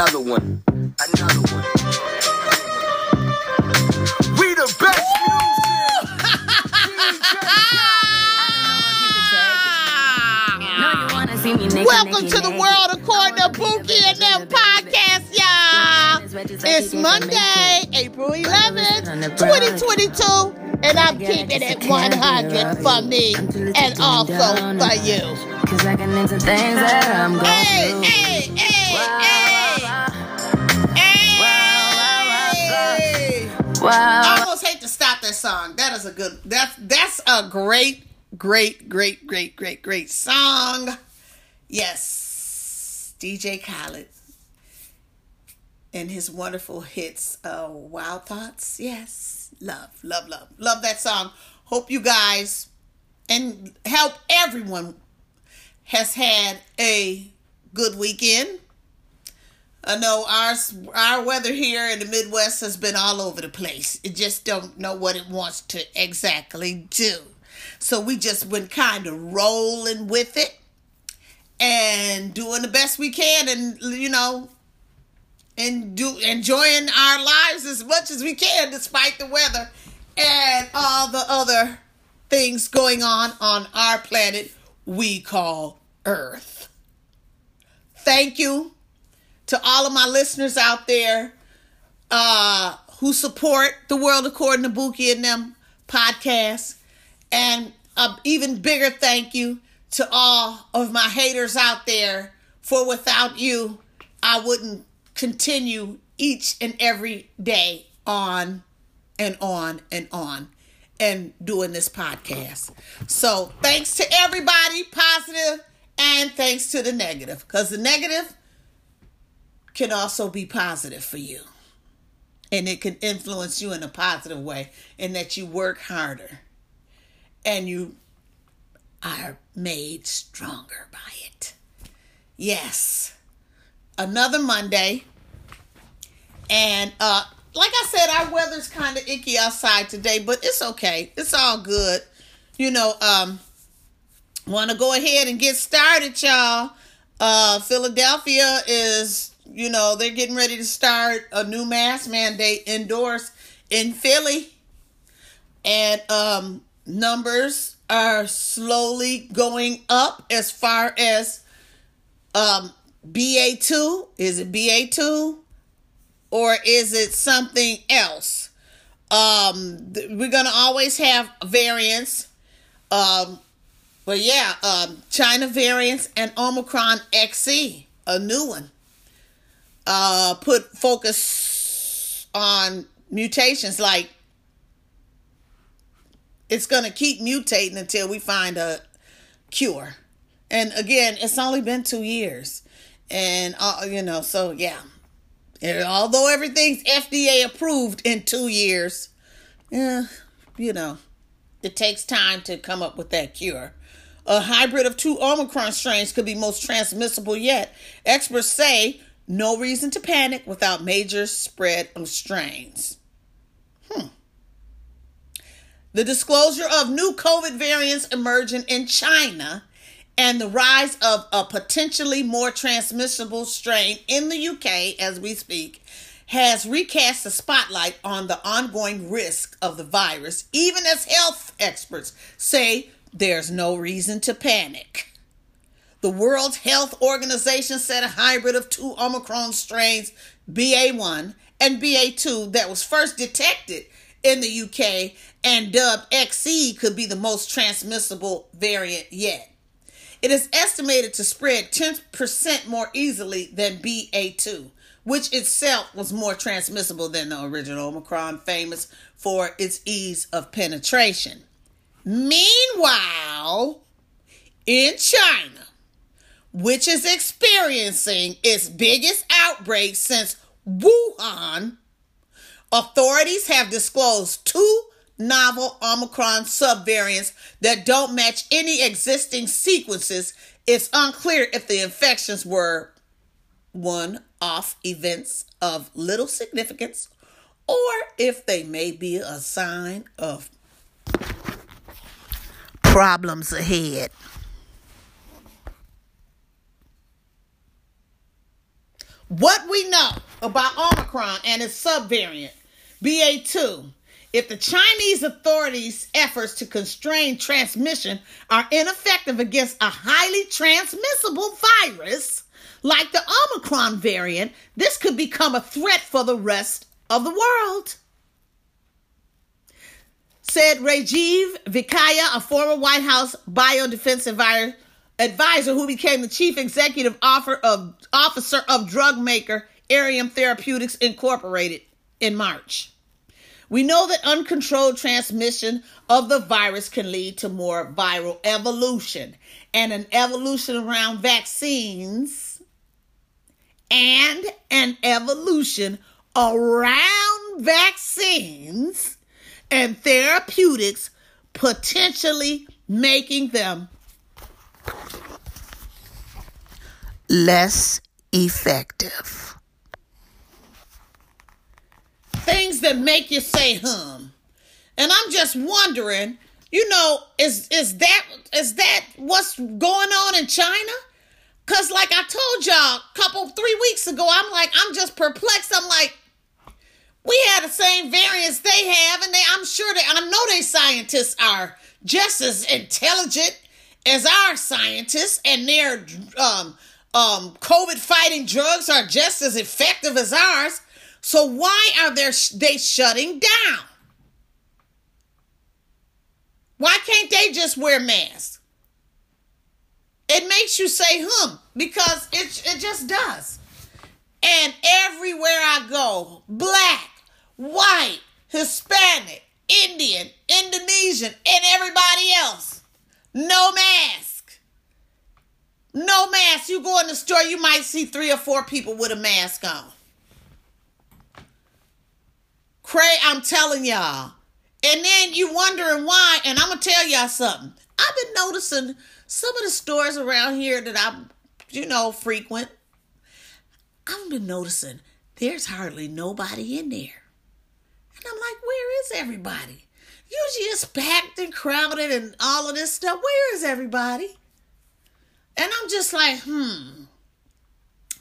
Another one. Another one. We the best music. Welcome to the world according to Buki and them podcast, y'all. It's Monday, April 11th, 2022, and I'm keeping it 100 for me and also for you. Cause I can into things that I'm going Hey, hey, hey, hey, Wow. I almost hate to stop that song. That is a good. That's that's a great, great, great, great, great, great song. Yes, DJ Khaled and his wonderful hits. Uh, Wild Thoughts. Yes, love, love, love, love that song. Hope you guys and help everyone has had a good weekend. I know our our weather here in the Midwest has been all over the place. It just don't know what it wants to exactly do. So we just been kind of rolling with it and doing the best we can and you know and do enjoying our lives as much as we can despite the weather and all the other things going on on our planet we call Earth. Thank you to all of my listeners out there uh, who support the World According to Buki and them podcast. And an even bigger thank you to all of my haters out there, for without you, I wouldn't continue each and every day on and on and on and doing this podcast. So thanks to everybody, positive, and thanks to the negative, because the negative can also be positive for you. And it can influence you in a positive way, in that you work harder and you are made stronger by it. Yes. Another Monday. And uh like I said, our weather's kind of icky outside today, but it's okay. It's all good. You know, um want to go ahead and get started, y'all. Uh Philadelphia is, you know, they're getting ready to start a new mask mandate indoors in Philly. And um numbers are slowly going up as far as um BA2. Is it BA2 or is it something else? Um th- we're going to always have variants. Um but yeah, um China variants and Omicron XE, a new one. Uh put focus on mutations like it's going to keep mutating until we find a cure. And again, it's only been two years. And, uh, you know, so yeah. And although everything's FDA approved in two years, yeah, you know, it takes time to come up with that cure. A hybrid of two Omicron strains could be most transmissible yet. Experts say no reason to panic without major spread of strains. Hmm. The disclosure of new COVID variants emerging in China and the rise of a potentially more transmissible strain in the UK as we speak has recast the spotlight on the ongoing risk of the virus, even as health experts say there's no reason to panic. The World Health Organization said a hybrid of two Omicron strains, BA1 and BA2, that was first detected in the UK and dubbed XE could be the most transmissible variant yet. It is estimated to spread 10% more easily than BA2, which itself was more transmissible than the original Omicron, famous for its ease of penetration. Meanwhile, in China, which is experiencing its biggest outbreak since Wuhan, authorities have disclosed two novel Omicron subvariants that don't match any existing sequences. It's unclear if the infections were one off events of little significance or if they may be a sign of problems ahead. What we know about Omicron and its subvariant, BA2, if the Chinese authorities' efforts to constrain transmission are ineffective against a highly transmissible virus like the Omicron variant, this could become a threat for the rest of the world. Said Rajeev Venkayya, a former White House biodefense advisor, advisor who became the chief executive of, officer of drug maker Aerium Therapeutics Incorporated in March. We know that uncontrolled transmission of the virus can lead to more viral evolution and an evolution around vaccines and an evolution around vaccines and therapeutics, potentially making them less effective. Things that make you say hum. And I'm just wondering, you know, is is that is that what's going on in China? Cause like I told y'all a couple three weeks ago, I'm like, I'm just perplexed. I'm like, we had the same variants they have, and they I'm sure that I know they scientists are just as intelligent as our scientists, and their um um COVID fighting drugs are just as effective as ours. So why are they they shutting down? Why can't they just wear masks? It makes you say hum because it it just does. And everywhere I go, black, white, Hispanic, Indian, Indonesian, and everybody else, no mask. No mask. You go in the store, you might see three or four people with a mask on. Cray, I'm telling y'all. And then you wondering why, and I'm gonna tell y'all something. I've been noticing some of the stores around here that I, you know, frequent. I've been noticing there's hardly nobody in there. And I'm like, where is everybody? Usually it's packed and crowded and all of this stuff. Where is everybody? And I'm just like, hmm.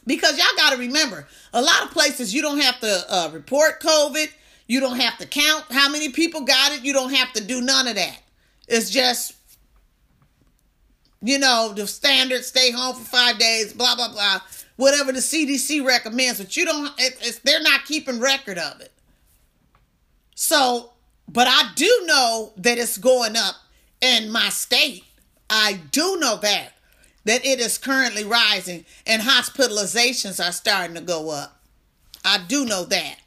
Because y'all got to remember, a lot of places you don't have to uh, report COVID. You don't have to count how many people got it. You don't have to do none of that. It's just you know, the standard stay home for five days, blah, blah, blah, whatever the CDC recommends, but you don't, it, they're not keeping record of it. So, but I do know that it's going up in my state. I do know that, that it is currently rising and hospitalizations are starting to go up. I do know that.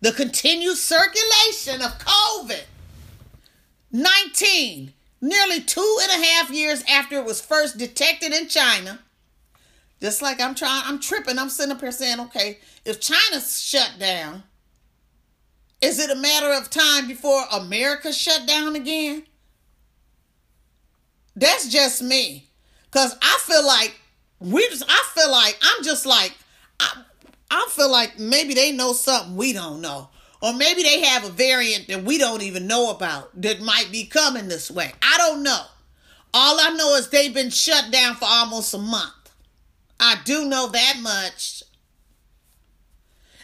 The continued circulation of COVID 19 nearly two and a half years after it was first detected in China. Just like I'm trying, I'm tripping. I'm sitting up here saying, okay, if China's shut down, it a matter of time before America shut down again? That's just me. Cause I feel like we just I feel like I'm just like I, I feel like maybe they know something we don't know. Or maybe they have a variant that we don't even know about that might be coming this way. I don't know. All I know is they've been shut down for almost a month. I do know that much.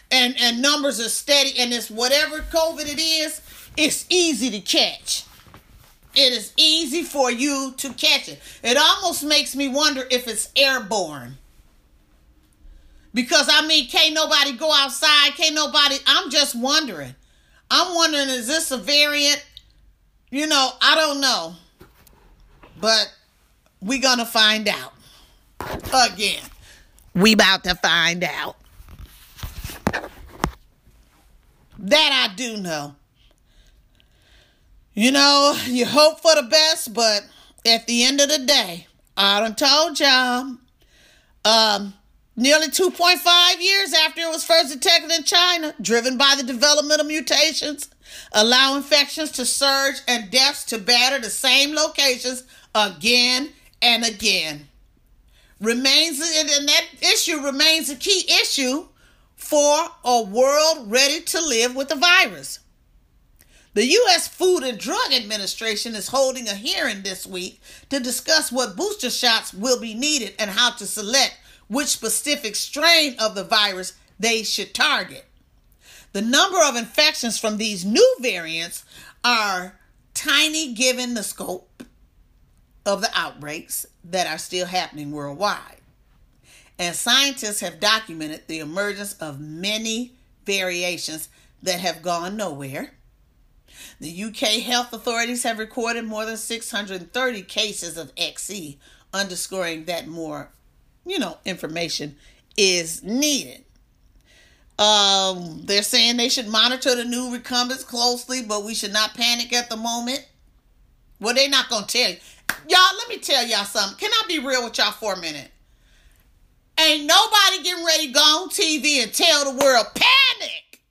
And and numbers are steady and it's whatever COVID it is, it's easy to catch. It is easy for you to catch it. It almost makes me wonder if it's airborne. Because I mean, can't nobody go outside? Can't nobody? I'm just wondering. I'm wondering, is this a variant? You know, I don't know. But we gonna find out. Again. We about to find out. That I do know. You know, you hope for the best, but at the end of the day, I done told y'all. Um, Nearly 2.5 years after it was first detected in China, driven by the development of mutations, allow infections to surge and deaths to batter the same locations again and again. Remains and that issue remains a key issue for a world ready to live with the virus. The U.S. Food and Drug Administration is holding a hearing this week to discuss what booster shots will be needed and how to select which specific strain of the virus they should target. The number of infections from these new variants are tiny given the scope of the outbreaks that are still happening worldwide. And scientists have documented the emergence of many variations that have gone nowhere. The UK health authorities have recorded more than 630 cases of XE, underscoring that more, you know, information is needed. Um, they're saying they should monitor the new recumbents closely, but we should not panic at the moment. Well, they're not gonna tell you. Y'all, let me tell y'all something. Can I be real with y'all for a minute? Ain't nobody getting ready to go on TV and tell the world panic.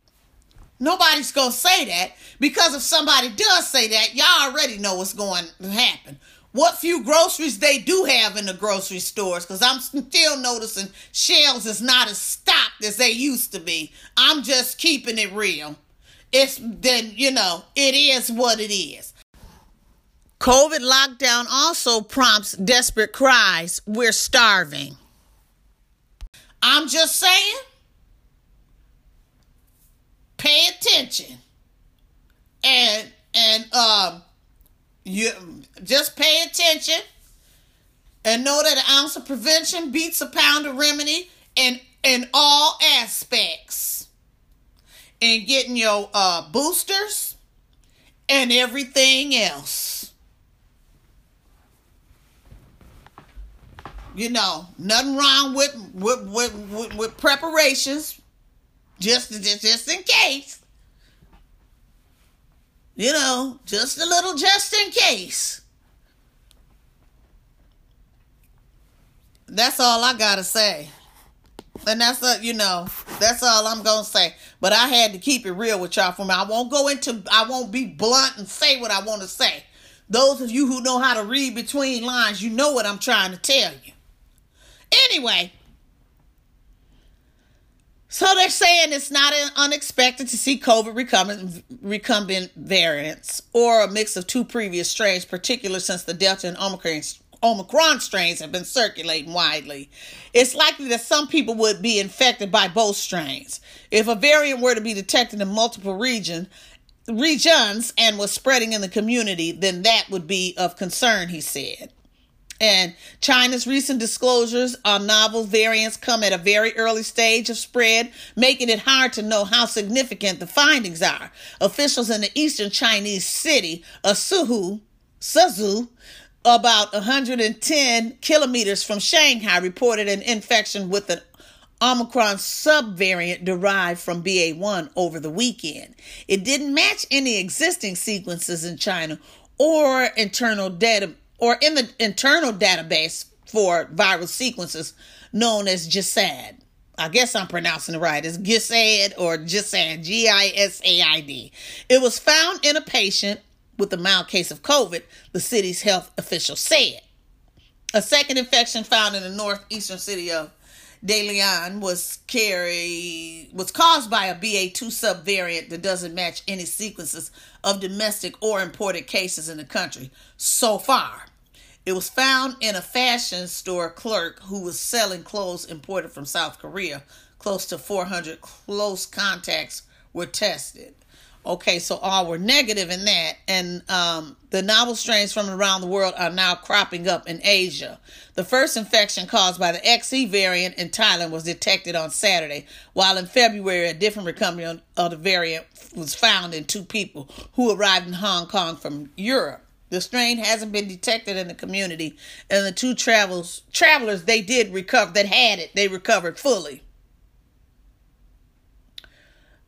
Nobody's gonna say that because if somebody does say that, y'all already know what's going to happen what few groceries they do have in the grocery stores because I'm still noticing shelves is not as stocked as they used to be. I'm just keeping it real. It's then, you know, it is what it is. COVID lockdown also prompts desperate cries, we're starving. I'm just saying, pay attention. And and um you just pay attention and know that an ounce of prevention beats a pound of remedy in in all aspects. In getting your uh, boosters and everything else. You know, nothing wrong with with with, with, with preparations, just, just just in case. You know, just a little just in case. That's all I gotta say. And that's a, you know, that's all I'm gonna say. But I had to keep it real with y'all for me. I won't go into I won't be blunt and say what I want to say. Those of you who know how to read between lines, you know what I'm trying to tell you. Anyway, so they're saying it's not unexpected to see COVID recumbent, recumbent variants or a mix of two previous strains, particularly since the Delta and Omicron, Omicron strains have been circulating widely. It's likely that some people would be infected by both strains. If a variant were to be detected in multiple region, regions and was spreading in the community, then that would be of concern, he said. And China's recent disclosures on novel variants come at a very early stage of spread, making it hard to know how significant the findings are. Officials in the eastern Chinese city of Suhu, Suzhou, about 110 kilometers from Shanghai, reported an infection with an Omicron subvariant derived from BA1 over the weekend. It didn't match any existing sequences in China or internal data or in the internal database for viral sequences known as GISAID. I guess I'm pronouncing it right. It's GISAID or GISAID, G I S A I D. It was found in a patient with a mild case of COVID, the city's health official said. A second infection found in the northeastern city of Dalian was carry was caused by a BA2 subvariant that doesn't match any sequences of domestic or imported cases in the country so far. It was found in a fashion store clerk who was selling clothes imported from South Korea. Close to 400 close contacts were tested. Okay, so all were negative in that. And um, the novel strains from around the world are now cropping up in Asia. The first infection caused by the XE variant in Thailand was detected on Saturday, while in February, a different recombinant of the variant was found in two people who arrived in Hong Kong from Europe. The strain hasn't been detected in the community, and the two travels travelers they did recover that had it, they recovered fully.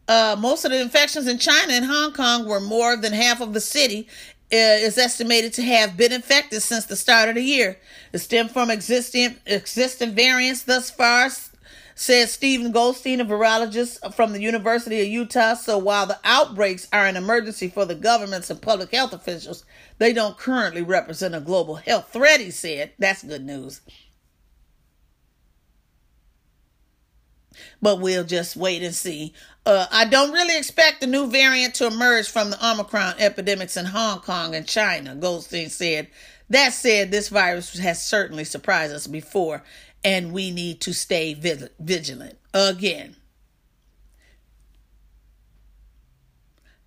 Uh, most of the infections in China and Hong Kong were more than half of the city uh, is estimated to have been infected since the start of the year. It stemmed from existing existing variants thus far, says Stephen Goldstein, a virologist from the University of Utah. So while the outbreaks are an emergency for the governments and public health officials, they don't currently represent a global health threat, he said. That's good news. But we'll just wait and see. Uh, I don't really expect the new variant to emerge from the Omicron epidemics in Hong Kong and China, Goldstein said. That said, this virus has certainly surprised us before, and we need to stay vigilant. Again,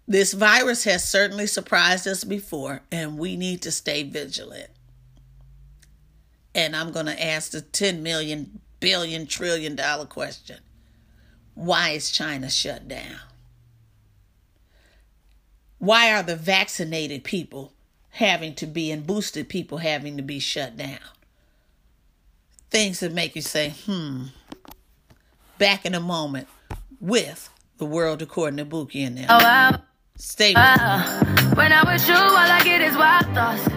this virus has certainly surprised us before, and we need to stay vigilant. And I'm going to ask the 10 million, billion, trillion dollar question why is China shut down? Why are the vaccinated people having to be and boosted people having to be shut down? Things that make you say, hmm. Back in a moment with the world according to Buki and them. Oh, wow. Stay when I'm with you, all I get is wild thoughts.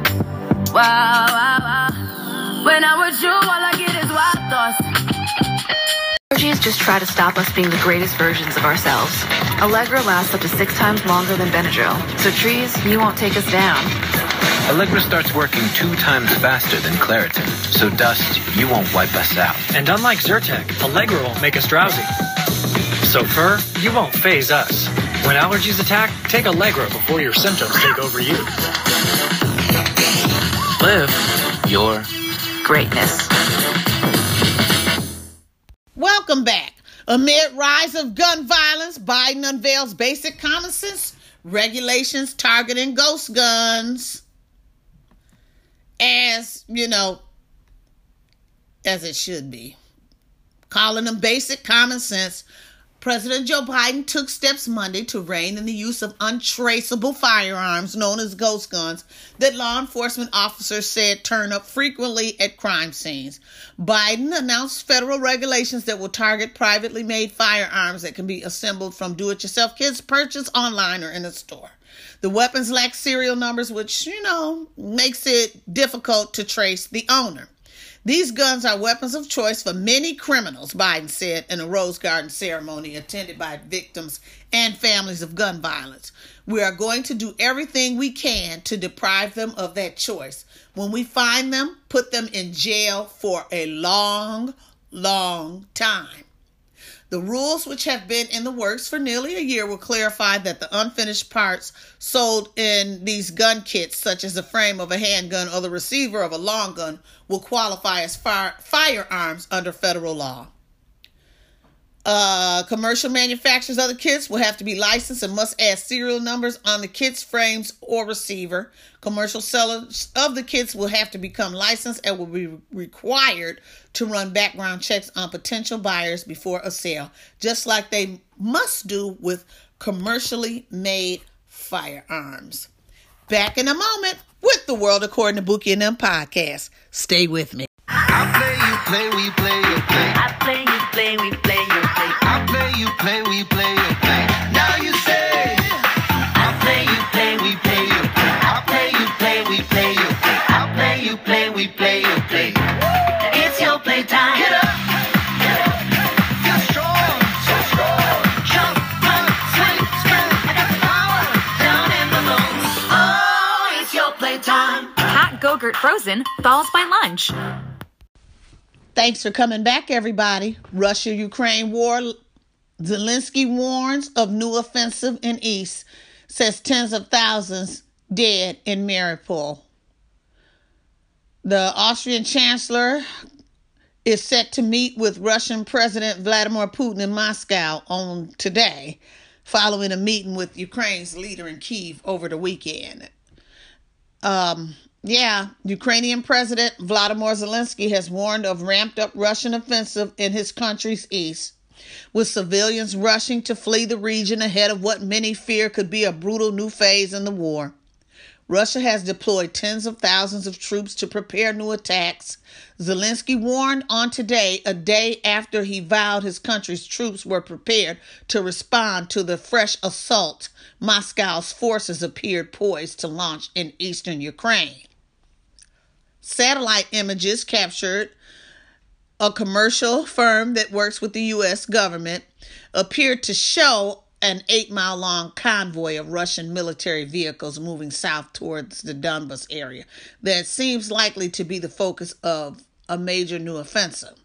Wow, wow, wow. When I'm with you, all I get is wild thoughts. Allergies just try to stop us being the greatest versions of ourselves. Allegra lasts up to six times longer than Benadryl, so trees, you won't take us down. Allegra starts working two times faster than Claritin, so dust, you won't wipe us out. And unlike Zyrtec, Allegra won't make us drowsy. So fur, you won't phase us. When allergies attack, take Allegra before your symptoms take over you. Live your Greatness. Welcome back. Amid rise of gun violence, Biden unveils basic common sense regulations targeting ghost guns. As, you know, as it should be. Calling them basic common sense. President Joe Biden took steps Monday to rein in the use of untraceable firearms known as ghost guns that law enforcement officers said turn up frequently at crime scenes. Biden announced federal regulations that will target privately made firearms that can be assembled from do it yourself kits purchased online or in a store. The weapons lack serial numbers, which, you know, makes it difficult to trace the owner. These guns are weapons of choice for many criminals, Biden said in a Rose Garden ceremony attended by victims and families of gun violence. We are going to do everything we can to deprive them of that choice. When we find them, put them in jail for a long, long time. The rules, which have been in the works for nearly a year, will clarify that the unfinished parts sold in these gun kits, such as the frame of a handgun or the receiver of a long gun, will qualify as fire- firearms under federal law. Uh, commercial manufacturers of the kits will have to be licensed and must add serial numbers on the kits, frames, or receiver. Commercial sellers of the kits will have to become licensed and will be required to run background checks on potential buyers before a sale, just like they must do with commercially made firearms. Back in a moment with the World According to Buki and them podcast. Stay with me. I play, you play, we play, you play. I play, you play, we play, you play. I play, you play, we play, you play. Now you say, I play, you play, we we play, you play. I play, you play, we play, you play. I play, you play, we play, you play. It's your playtime. Get up, get up. Feel strong, so strong. Jump, run, swing, spin. I got the power down in the bones. Oh, it's your playtime. Hot Go-Gurt Frozen thaws by lunch. Thanks for coming back, everybody. Russia Ukraine war. Zelensky warns of new offensive in East, says tens of thousands dead in Mariupol. The Austrian Chancellor is set to meet with Russian President Vladimir Putin in Moscow on today, following a meeting with Ukraine's leader in Kiev over the weekend. Um, yeah, Ukrainian President Vladimir Zelensky has warned of ramped up Russian offensive in his country's east, with civilians rushing to flee the region ahead of what many fear could be a brutal new phase in the war. Russia has deployed tens of thousands of troops to prepare new attacks. Zelensky warned on today, a day after he vowed his country's troops were prepared to respond to the fresh assault Moscow's forces appeared poised to launch in eastern Ukraine. Satellite images captured a commercial firm that works with the U.S. government appeared to show an eight mile long convoy of Russian military vehicles moving south towards the Donbas area that seems likely to be the focus of a major new offensive.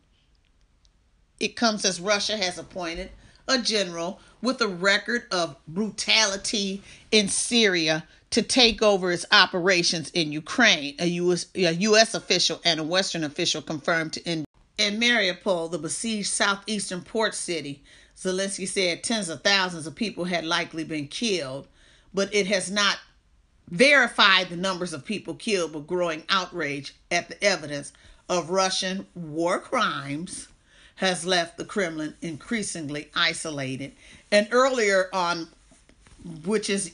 It comes as Russia has appointed a general with a record of brutality in Syria to take over its operations in Ukraine. A US, a U.S. official and a Western official confirmed to in Mariupol, the besieged southeastern port city, Zelensky said tens of thousands of people had likely been killed, but it has not verified the numbers of people killed, but growing outrage at the evidence of Russian war crimes has left the Kremlin increasingly isolated. And earlier on, which is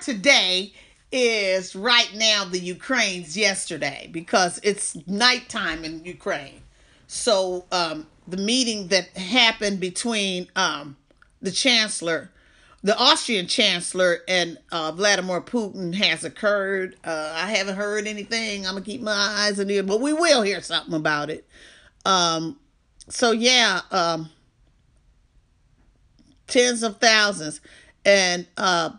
today, is right now the Ukraine's yesterday because it's nighttime in Ukraine. So um, the meeting that happened between um, the chancellor, the Austrian chancellor, and uh, Vladimir Putin has occurred. Uh, I haven't heard anything. I'm gonna keep my eyes on it, but we will hear something about it. Um, so yeah, um, tens of thousands, and uh,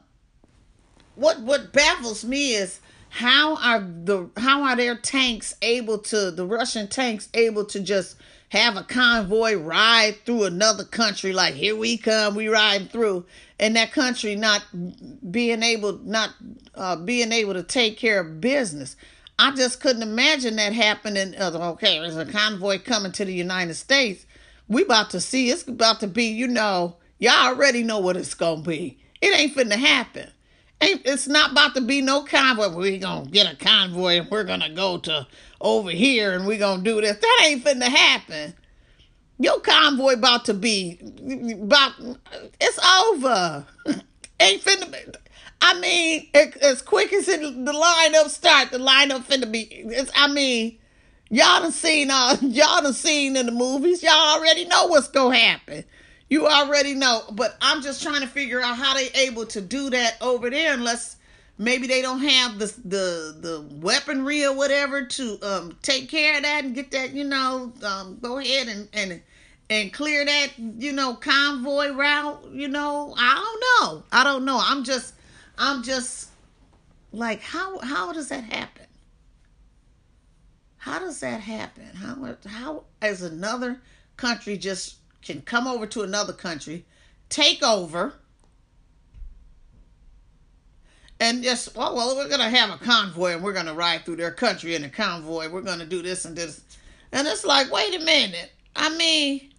what what baffles me is how are the how are their tanks able to the Russian tanks able to just have a convoy ride through another country like here we come we ride through and that country not being able not uh, being able to take care of business? I just couldn't imagine that happening. Uh, okay there's a convoy coming to the united states. We about to see it's about to be you know y'all already know what it's gonna be. It ain't finna happen ain't it's not about to be no convoy we gonna get a convoy and we're gonna go to over here and we gonna do this. That ain't finna happen. Your convoy about to be about it's over. ain't finna be. I mean, it, as quick as it, the lineup start, the lineup finna be. It's, I mean, y'all done seen uh, y'all done seen in the movies. Y'all already know what's gonna happen. You already know. But I'm just trying to figure out how they able to do that over there unless maybe they don't have the the the weaponry or whatever to um take care of that and get that you know um go ahead and and and clear that you know convoy route you know? I don't know. I don't know. I'm just i'm just like how how does that happen? How does that happen? How how as another country just can come over to another country take over and just oh well we're gonna have a convoy and we're gonna ride through their country in a convoy. We're gonna do this and this. And it's like wait a minute. I mean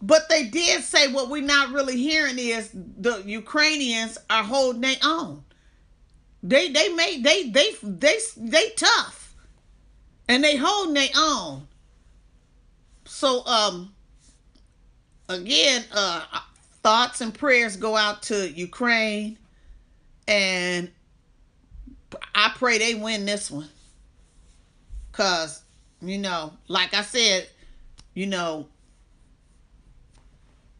but they did say what we're not really hearing is the ukrainians are holding their own. They they made they they they they tough. And they holding their own so um again uh thoughts and prayers go out to Ukraine, and I pray they win this one. Cause you know, like I said, you know,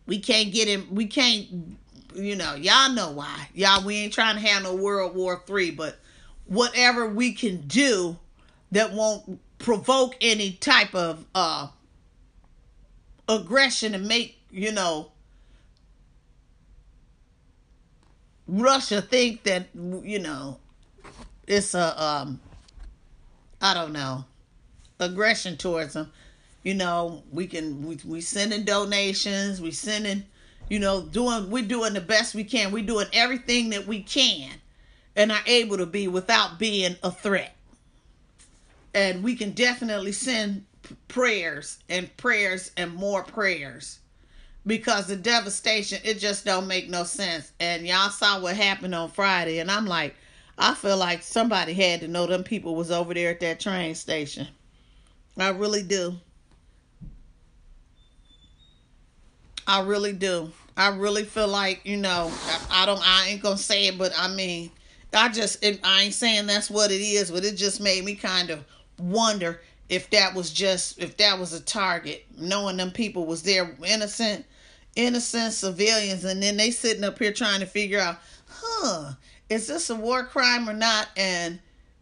we can't get him. We can't, you know, y'all know why. Y'all, we ain't trying to have no World War Three, but whatever we can do that won't provoke any type of uh aggression and make you know Russia think that you know it's a um I don't know aggression towards them. You know, we can we we sending donations, we sending, you know, doing we're doing the best we can. We're doing everything that we can and are able to be without being a threat. And we can definitely send prayers and prayers and more prayers. Because the devastation it just don't make no sense. And y'all saw what happened on friday and i'm like i feel like somebody had to know them people was over there at that train station. I really do. I really do. I really feel like you know i, don't i ain't gonna say it but i mean i just it, i ain't saying that's what it is but it just made me kind of wonder if that was just if that was a target knowing them people was there innocent innocent civilians and then they sitting up here trying to figure out huh is this a war crime or not? And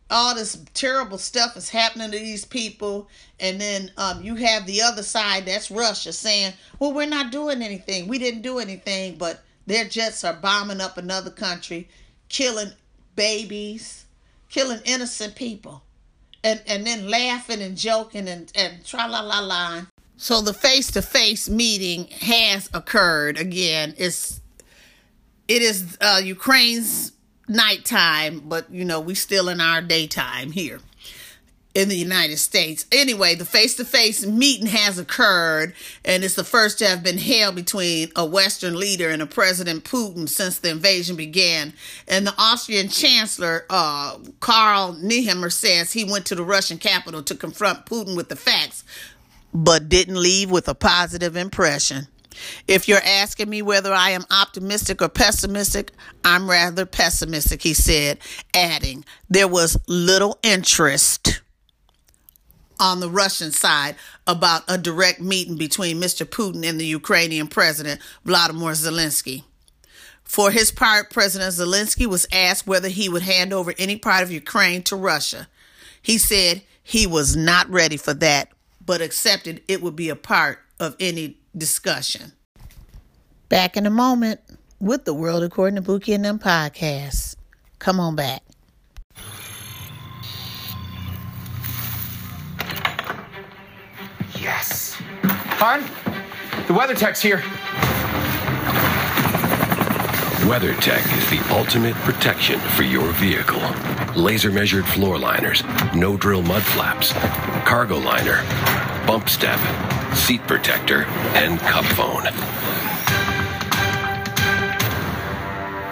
all this terrible stuff is happening to these people. And then um, you have the other side that's russia saying well we're not doing anything. We didn't do anything but their jets are bombing up another country killing babies killing innocent people and and then laughing and joking and and tra la la la so the face-to-face meeting has occurred again. It's it is uh, Ukraine's nighttime, but you know we still in our daytime here. In the United States. Anyway, the face to face meeting has occurred, and it's the first to have been held between a Western leader and a President Putin since the invasion began. And the Austrian Chancellor, uh, Karl Nehammer, says he went to the Russian capital to confront Putin with the facts, but didn't leave with a positive impression. If you're asking me whether I am optimistic or pessimistic, I'm rather pessimistic, he said, adding, there was little interest on the Russian side about a direct meeting between Mr. Putin and the Ukrainian president, Vladimir Zelensky. For his part, President Zelensky was asked whether he would hand over any part of Ukraine to Russia. He said he was not ready for that, but accepted it would be a part of any discussion. Back in a moment with the World According to Buki and them podcast. Come on back. Yes. Hon, the weather tech's here. WeatherTech is the ultimate protection for your vehicle. Laser measured floor liners, no drill mud flaps, cargo liner, bump step, seat protector, and CupFone.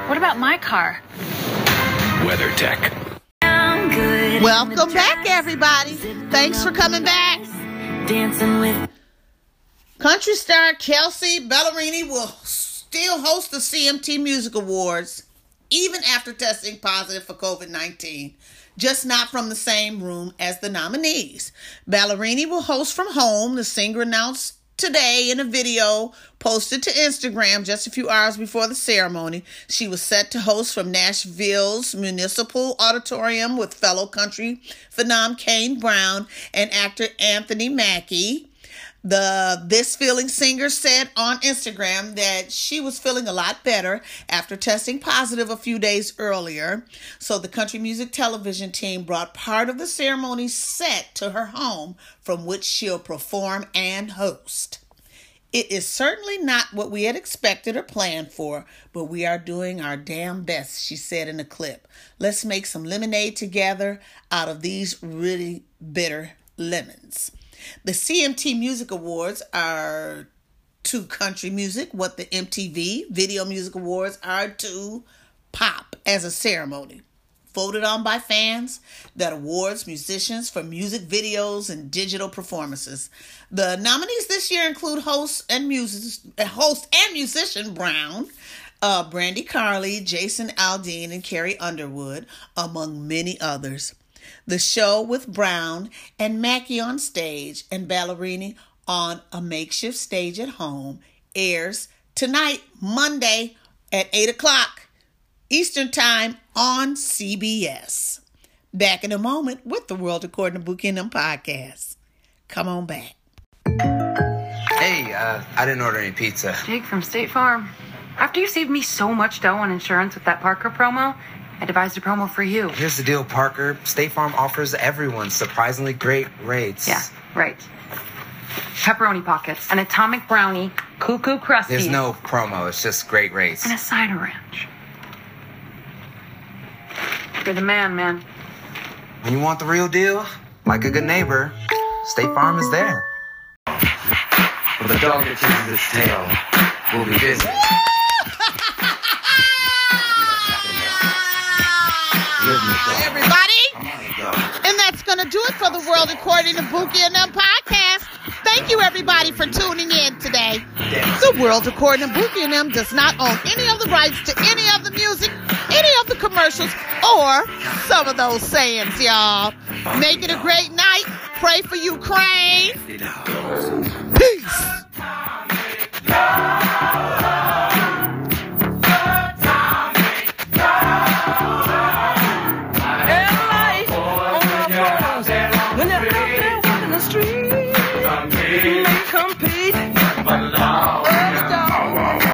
What about my car? WeatherTech. Welcome back, everybody. Thanks for coming back. Dancing with Country star Kelsea Ballerini will still host the CMT Music Awards even after testing positive for COVID 19, just not from the same room as the nominees. Ballerini will host from home, the singer announced today in a video posted to Instagram just a few hours before the ceremony. She was set to host from Nashville's Municipal Auditorium with fellow country phenom Kane Brown and actor Anthony Mackie. The This Feeling singer said on Instagram that she was feeling a lot better after testing positive a few days earlier. So the country music television team brought part of the ceremony set to her home from which she'll perform and host. It is certainly not what we had expected or planned for, but we are doing our damn best, she said in a clip. Let's make some lemonade together out of these really bitter lemons. The CMT Music Awards are to country music what the MTV Video Music Awards are to pop as a ceremony. Voted on by fans that awards musicians for music videos and digital performances. The nominees this year include host and music, host and musician Brown, uh, Brandi Carly, Jason Aldean, and Carrie Underwood, among many others. The show with Brown and Mackie on stage and Ballerini on a makeshift stage at home airs tonight, Monday at 8 o'clock Eastern Time on CBS. Back in a moment with the World According to Buki and podcast. Come on back. Hey, uh, I didn't order any pizza. Jake from State Farm. After you saved me so much dough on insurance with that Parker promo, I devised a promo for you. Here's the deal, Parker. State Farm offers everyone surprisingly great rates. Yeah, right. Pepperoni pockets, an atomic brownie, cuckoo crusty, There's no promo, it's just great rates. and a cider ranch. You're the man, man. When you want the real deal, like a good neighbor, State Farm is there. For the dog that chases its tail will be busy. Everybody, and that's going to do it for the World According to Buki and them podcast. Thank you, everybody, for tuning in today. The World According to Buki and them does not own any of the rights to any of the music, any of the commercials, or some of those sayings, y'all. Make it a great night. Pray for Ukraine. Peace.